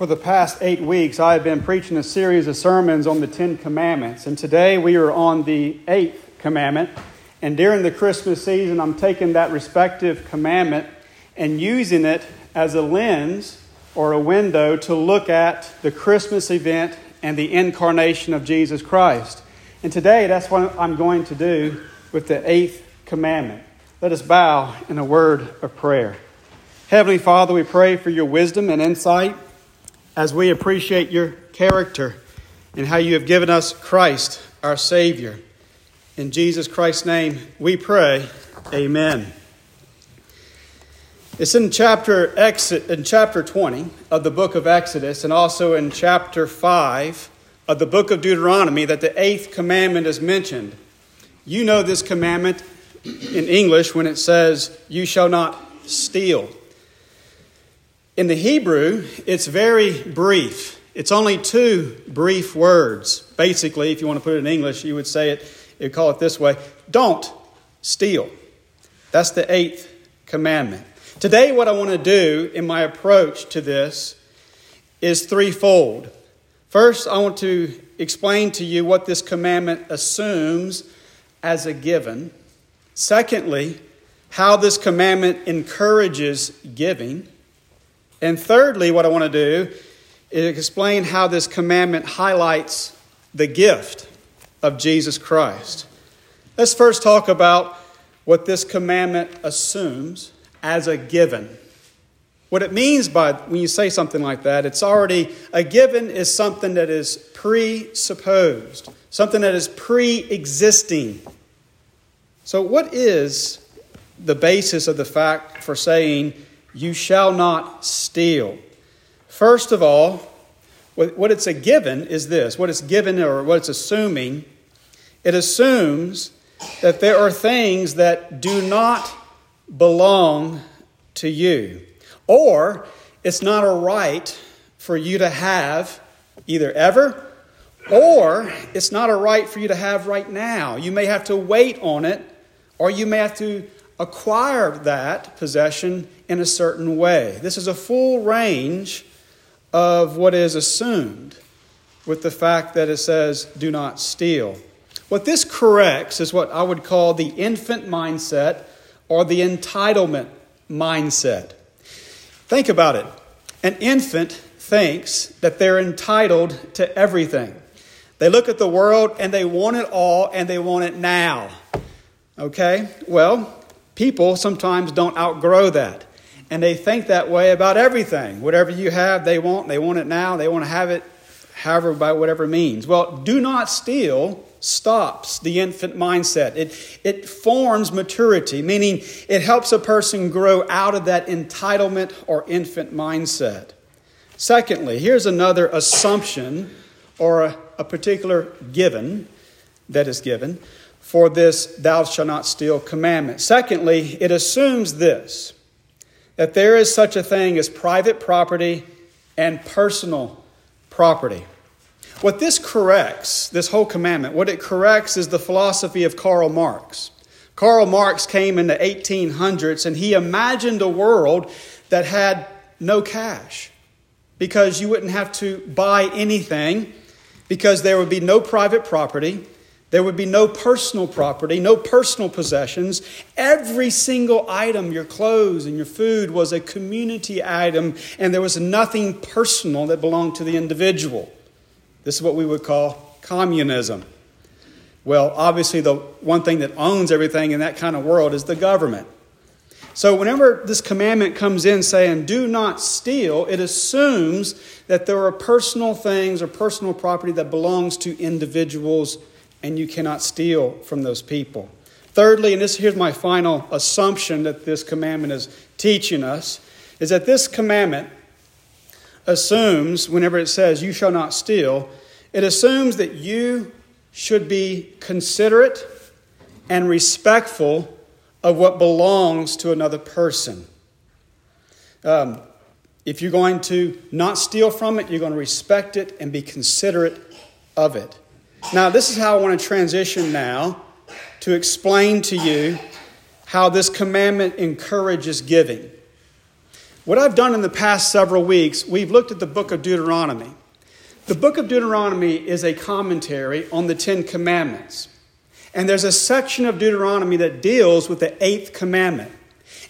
For the past eight weeks, I have been preaching a series of sermons on the Ten Commandments, and today we are on the eighth commandment. And during the Christmas season, I'm taking that respective commandment and using it as a lens or a window to look at the Christmas event and the incarnation of Jesus Christ. And today, that's what I'm going to do with the eighth commandment. Let us bow in a word of prayer. Heavenly Father, we pray for your wisdom and insight as we appreciate your character and how you have given us Christ, our Savior. In Jesus Christ's name we pray. Amen. It's in chapter, Exit, in chapter 20 of the book of Exodus and also in chapter 5 of the book of Deuteronomy that the eighth commandment is mentioned. You know this commandment in English when it says, You shall not steal. In the Hebrew, it's very brief. It's only two brief words. Basically, if you want to put it in English, you would say it, You'd call it this way Don't steal. That's the eighth commandment. Today, what I want to do in my approach to this is threefold. First, I want to explain to you what this commandment assumes as a given. Secondly, how this commandment encourages giving. And thirdly, what I want to do is explain how this commandment highlights the gift of Jesus Christ. Let's first talk about what this commandment assumes as a given. What it means by when you say something like that, it's already a given is something that is presupposed, something that is pre existing. So, what is the basis of the fact for saying you shall not steal. First of all, what it's a given is this what it's given or what it's assuming, it assumes that there are things that do not belong to you, or it's not a right for you to have either ever or it's not a right for you to have right now. You may have to wait on it, or you may have to acquire that possession in a certain way. This is a full range of what is assumed with the fact that it says, do not steal. What this corrects is what I would call the infant mindset or the entitlement mindset. Think about it. An infant thinks that they're entitled to everything. They look at the world and they want it all and they want it now. Okay? Well, people sometimes don't outgrow that. And they think that way about everything. Whatever you have, they want. They want it now. They want to have it however, by whatever means. Well, do not steal stops the infant mindset. It, it forms maturity, meaning it helps a person grow out of that entitlement or infant mindset. Secondly, here's another assumption or a, a particular given that is given for this thou shalt not steal commandment. Secondly, it assumes this that there is such a thing as private property and personal property. What this corrects, this whole commandment, what it corrects is the philosophy of Karl Marx. Karl Marx came in the 1800s and he imagined a world that had no cash because you wouldn't have to buy anything because there would be no private property there would be no personal property, no personal possessions. Every single item, your clothes and your food, was a community item, and there was nothing personal that belonged to the individual. This is what we would call communism. Well, obviously, the one thing that owns everything in that kind of world is the government. So, whenever this commandment comes in saying, do not steal, it assumes that there are personal things or personal property that belongs to individuals and you cannot steal from those people. Thirdly, and this here's my final assumption that this commandment is teaching us, is that this commandment assumes, whenever it says, You shall not steal, it assumes that you should be considerate and respectful of what belongs to another person. Um, if you're going to not steal from it, you're going to respect it and be considerate of it. Now, this is how I want to transition now to explain to you how this commandment encourages giving. What I've done in the past several weeks, we've looked at the book of Deuteronomy. The book of Deuteronomy is a commentary on the Ten Commandments. And there's a section of Deuteronomy that deals with the eighth commandment.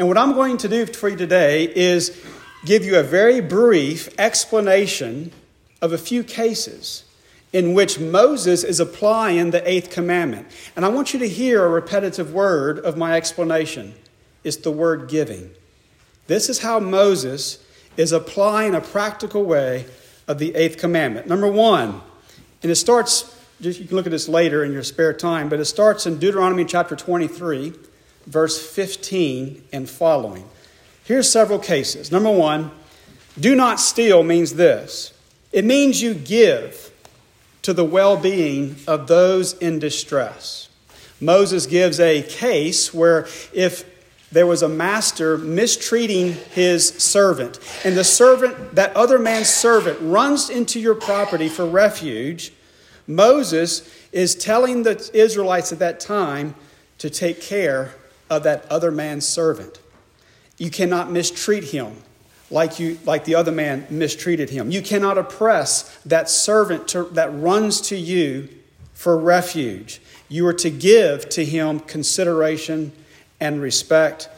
And what I'm going to do for you today is give you a very brief explanation of a few cases in which Moses is applying the eighth commandment. And I want you to hear a repetitive word of my explanation. It's the word giving. This is how Moses is applying a practical way of the eighth commandment. Number one, and it starts, you can look at this later in your spare time, but it starts in Deuteronomy chapter 23, verse 15 and following. Here's several cases. Number one, do not steal means this it means you give to the well being of those in distress. Moses gives a case where if there was a master mistreating his servant, and the servant, that other man's servant, runs into your property for refuge, Moses is telling the Israelites at that time to take care of that other man's servant. You cannot mistreat him like, you, like the other man mistreated him. You cannot oppress that servant to, that runs to you for refuge. You are to give to him consideration and respect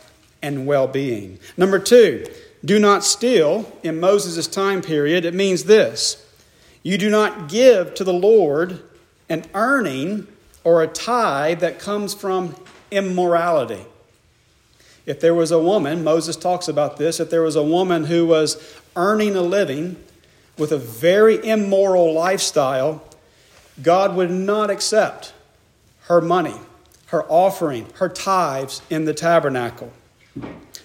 and well being. Number two, do not steal. In Moses' time period, it means this you do not give to the Lord an earning or a tithe that comes from immorality. If there was a woman, Moses talks about this, if there was a woman who was earning a living with a very immoral lifestyle, God would not accept her money, her offering, her tithes in the tabernacle.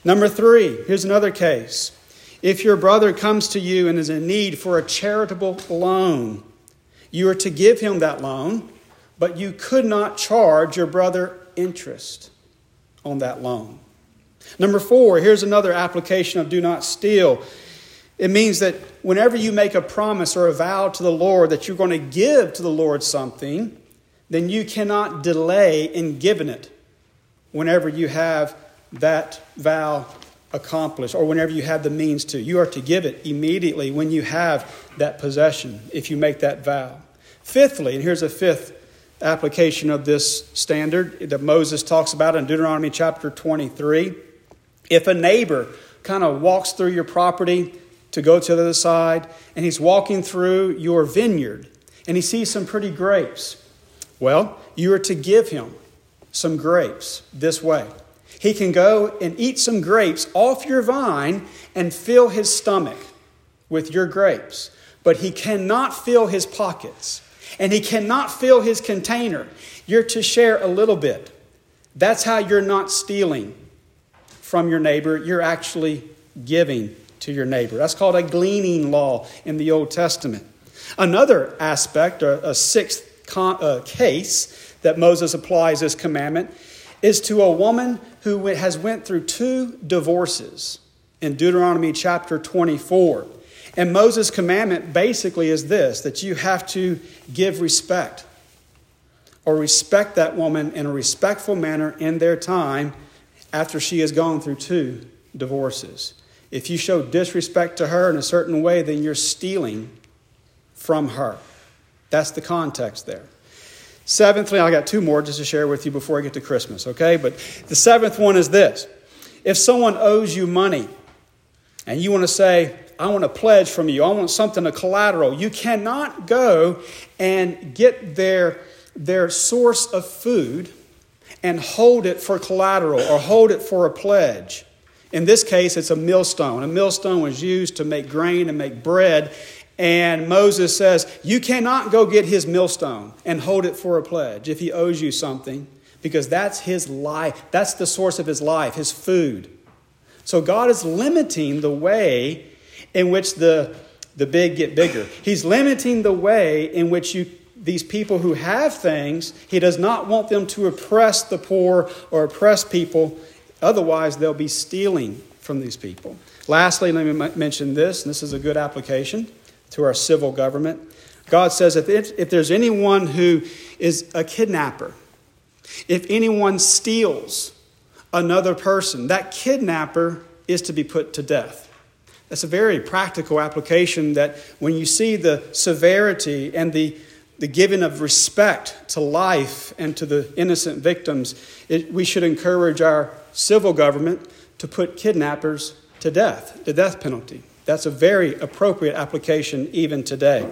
Number three, here's another case. If your brother comes to you and is in need for a charitable loan, you are to give him that loan, but you could not charge your brother interest on that loan. Number four, here's another application of do not steal. It means that whenever you make a promise or a vow to the Lord that you're going to give to the Lord something, then you cannot delay in giving it whenever you have that vow accomplished or whenever you have the means to. You are to give it immediately when you have that possession, if you make that vow. Fifthly, and here's a fifth application of this standard that Moses talks about in Deuteronomy chapter 23. If a neighbor kind of walks through your property to go to the other side, and he's walking through your vineyard, and he sees some pretty grapes, well, you are to give him some grapes this way. He can go and eat some grapes off your vine and fill his stomach with your grapes, but he cannot fill his pockets and he cannot fill his container. You're to share a little bit. That's how you're not stealing from your neighbor, you're actually giving to your neighbor. That's called a gleaning law in the Old Testament. Another aspect, or a sixth con- uh, case that Moses applies this commandment, is to a woman who has went through two divorces in Deuteronomy chapter 24. And Moses' commandment basically is this that you have to give respect or respect that woman in a respectful manner in their time after she has gone through two divorces. If you show disrespect to her in a certain way, then you're stealing from her. That's the context there. Seventhly, I got two more just to share with you before I get to Christmas, okay? But the seventh one is this if someone owes you money and you want to say, I want a pledge from you, I want something, a collateral, you cannot go and get their, their source of food and hold it for collateral or hold it for a pledge. In this case, it's a millstone. A millstone was used to make grain and make bread. And Moses says, You cannot go get his millstone and hold it for a pledge if he owes you something, because that's his life. That's the source of his life, his food. So God is limiting the way in which the, the big get bigger. He's limiting the way in which you these people who have things, he does not want them to oppress the poor or oppress people. Otherwise, they'll be stealing from these people. Lastly, let me mention this, and this is a good application to our civil government. God says if, if there's anyone who is a kidnapper, if anyone steals another person, that kidnapper is to be put to death. That's a very practical application that when you see the severity and the, the giving of respect to life and to the innocent victims, it, we should encourage our civil government to put kidnappers to death, the death penalty. That's a very appropriate application even today.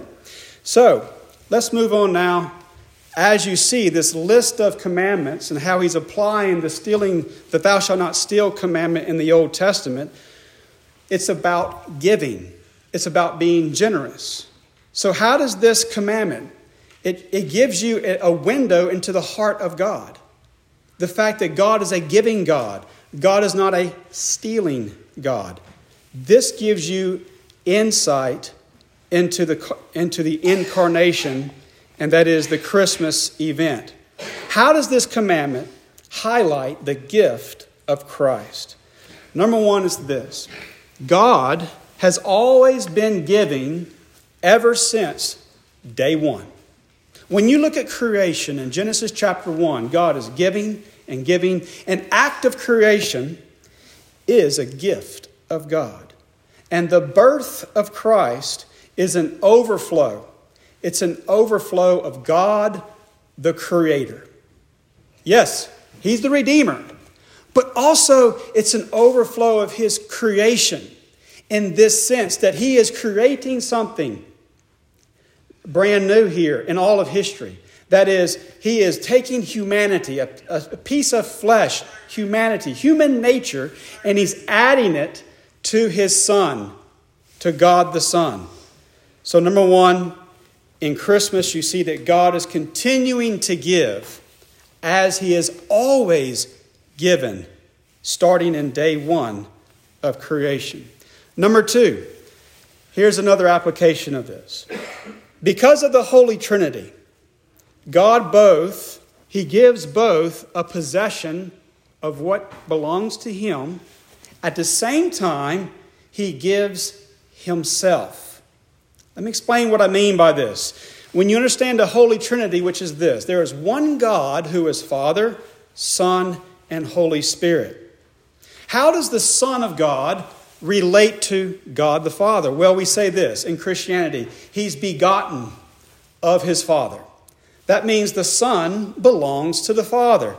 So, let's move on now. As you see this list of commandments and how he's applying the stealing, the thou shalt not steal commandment in the Old Testament, it's about giving, it's about being generous. So, how does this commandment? It, it gives you a window into the heart of God. The fact that God is a giving God, God is not a stealing God. This gives you insight into the, into the incarnation, and that is the Christmas event. How does this commandment highlight the gift of Christ? Number one is this God has always been giving ever since day one. When you look at creation in Genesis chapter 1, God is giving and giving. An act of creation is a gift of God. And the birth of Christ is an overflow. It's an overflow of God, the Creator. Yes, He's the Redeemer, but also it's an overflow of His creation in this sense that He is creating something brand new here in all of history. That is, he is taking humanity, a, a, piece of flesh, humanity, human nature, and he's adding it to his Son, to God the Son. So, number one, in Christmas, you see that God is continuing to give as he has always given, starting in day one of creation. Number two, here's another application of this. Because of the Holy Trinity, God both, He gives both a possession of what belongs to Him at the same time, he gives himself. Let me explain what I mean by this. When you understand the Holy Trinity, which is this there is one God who is Father, Son, and Holy Spirit. How does the Son of God relate to God the Father? Well, we say this in Christianity He's begotten of His Father. That means the Son belongs to the Father.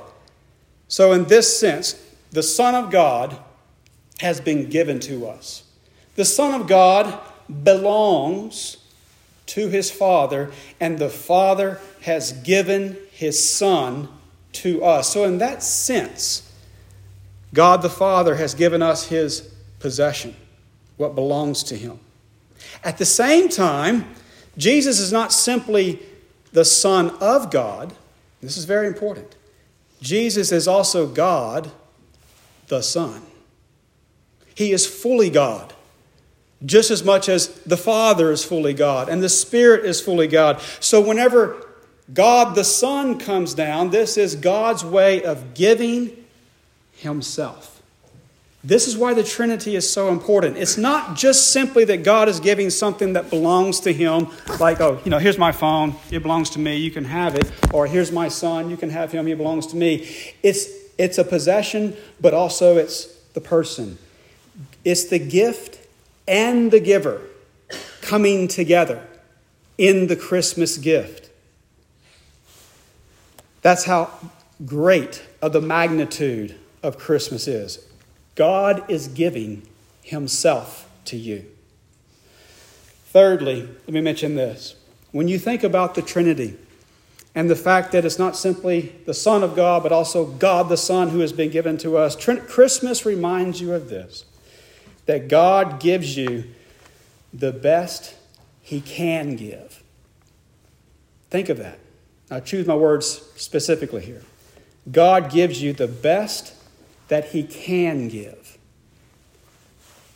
So, in this sense, the Son of God has been given to us. The Son of God belongs to his Father, and the Father has given his Son to us. So, in that sense, God the Father has given us his possession, what belongs to him. At the same time, Jesus is not simply the Son of God. This is very important. Jesus is also God the Son. He is fully God, just as much as the Father is fully God and the Spirit is fully God. So, whenever God the Son comes down, this is God's way of giving Himself. This is why the Trinity is so important. It's not just simply that God is giving something that belongs to Him, like, oh, you know, here's my phone, it belongs to me, you can have it, or here's my son, you can have him, he belongs to me. It's, it's a possession, but also it's the person. It's the gift and the giver coming together in the Christmas gift. That's how great of the magnitude of Christmas is. God is giving Himself to you. Thirdly, let me mention this. When you think about the Trinity and the fact that it's not simply the Son of God, but also God the Son who has been given to us, Christmas reminds you of this that God gives you the best He can give. Think of that. I choose my words specifically here. God gives you the best that He can give.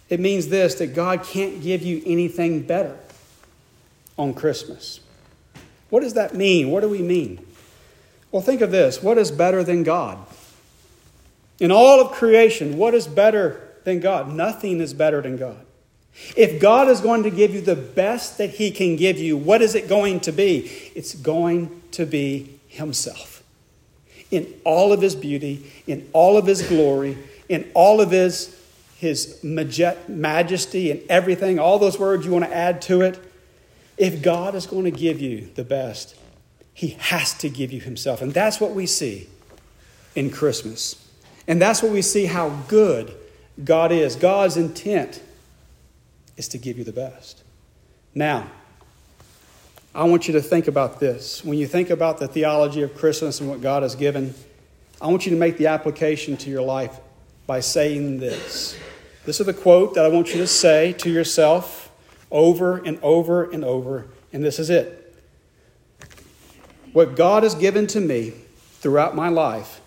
It means this that God can't give you anything better on Christmas. What does that mean? What do we mean? Well, think of this what is better than God? In all of creation, what is better than God. Nothing is better than God. If God is going to give you the best that He can give you, what is it going to be? It's going to be Himself. In all of His beauty, in all of His glory, in all of His his majesty and everything, all those words you want to add to it, if God is going to give you the best, he has to give you himself. And that's what we see in Christmas. And that's what we see how good God is. God's intent is to give you the best. Now, I want you to think about this. When you think about the theology of Christmas and what God has given, I want you to make the application to your life by saying this. This is the quote that I want you to say to yourself over and over and over, and this is it. What God has given to me throughout my life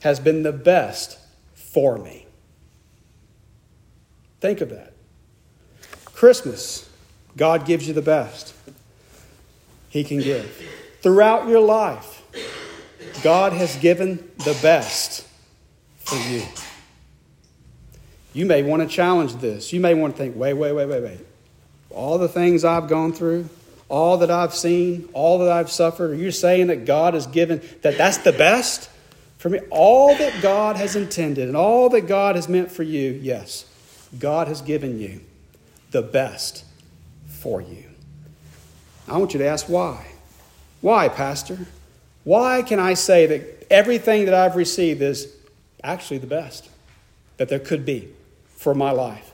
has been the best for me. Think of that. Christmas, God gives you the best He can give. Throughout your life, God has given the best for you. You may want to challenge this. You may want to think, wait, wait, wait, wait, wait. All the things I've gone through, all that I've seen, all that I've suffered, are you saying that God has given, that that's the best for me? All that God has intended and all that God has meant for you, yes, God has given you the best for you. I want you to ask why. Why, Pastor? Why can I say that everything that I've received is actually the best that there could be? for my life?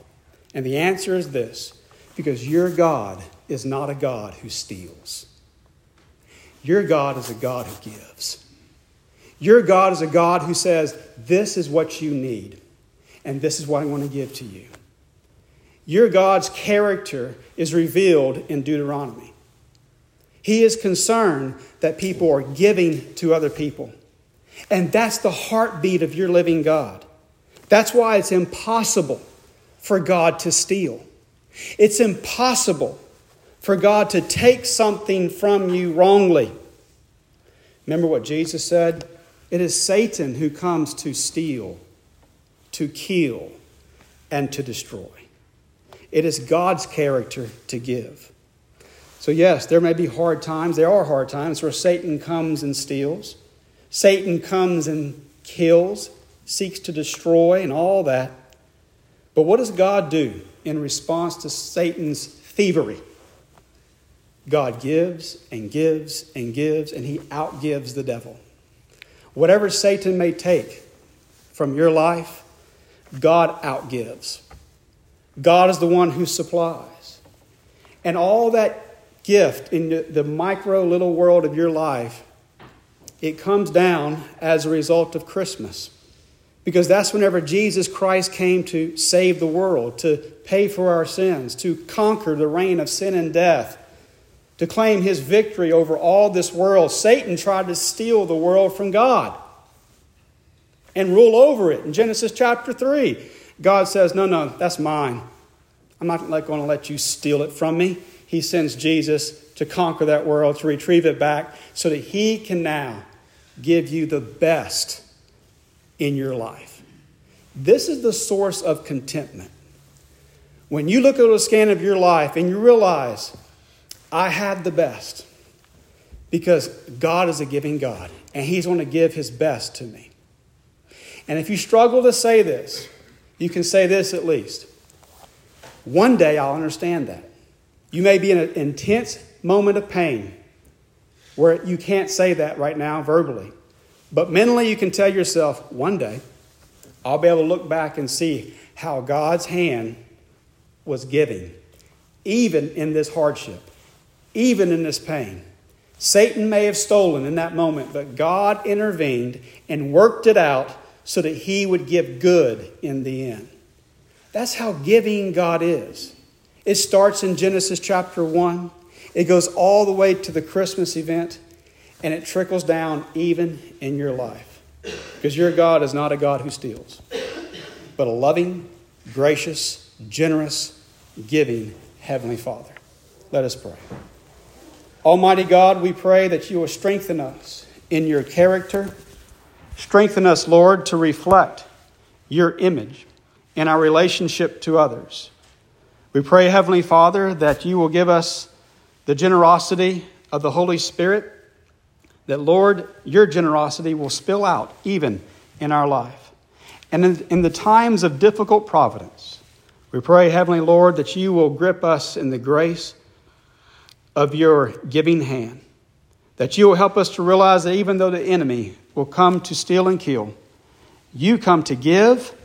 And the answer is this because your God is not a God who steals. Your God is a God who gives. Your God is a God who says, This is what you need, and this is what I want to give to you. Your God's character is revealed in Deuteronomy. He is concerned that people are giving to other people. And that's the heartbeat of your living God. That's why it's impossible for God to steal. It's impossible for God to take something from you wrongly. Remember what Jesus said? It is Satan who comes to steal, to kill, and to destroy. It is God's character to give. So, yes, there may be hard times. There are hard times where Satan comes and steals. Satan comes and kills seeks to destroy, and all that. But what does God do in response to Satan's thievery? God gives and gives and gives, and he outgives the devil. Whatever Satan may take from your life, God outgives. God is the one who supplies. And all that gift in the micro little world of your life, it comes down as a result of Christmas. Because that's whenever Jesus Christ came to save the world, to pay for our sins, to conquer the reign of sin and death, to claim his victory over all this world. Satan tried to steal the world from God and rule over it. In Genesis chapter 3, God says, No, no, that's mine. I'm not going to let you steal it from me. He sends Jesus to conquer that world, to retrieve it back, so that he can now give you the best in your life. This is the source of contentment. When you look at a scan of your life and you realize, I had the best because God is a giving God and He's going to give His best to me. And if you struggle to say this, you can say this at least. One day I'll understand that. You may be in an intense moment of pain where you can't say that right now verbally. But mentally, you can tell yourself, one day, I'll be able to look back and see how God's hand was giving, even in this hardship, even in this pain. Satan may have stolen in that moment, but God intervened and worked it out so that he would give good in the end. That's how giving God is. It starts in Genesis chapter 1, it goes all the way to the Christmas event, and it trickles down even in your life. Because your God is not a God who steals, but a loving, gracious, generous, giving Heavenly Father. Let us pray. Almighty God, we pray that you will strengthen us in your character. Strengthen us, Lord, to reflect your image in our relationship to others. We pray, Heavenly Father, that you will give us the generosity of the Holy Spirit that, Lord, your generosity will spill out even in our life. And in, in the times of difficult providence, we pray, Heavenly Lord, that you will grip us in the grace of your giving hand, that you will help us to realize that even though the enemy will come to steal and kill, you come to give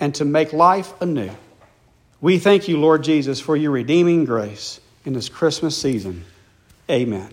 and to make life anew. We thank you, Lord Jesus, for your redeeming grace in this Christmas season. Amen.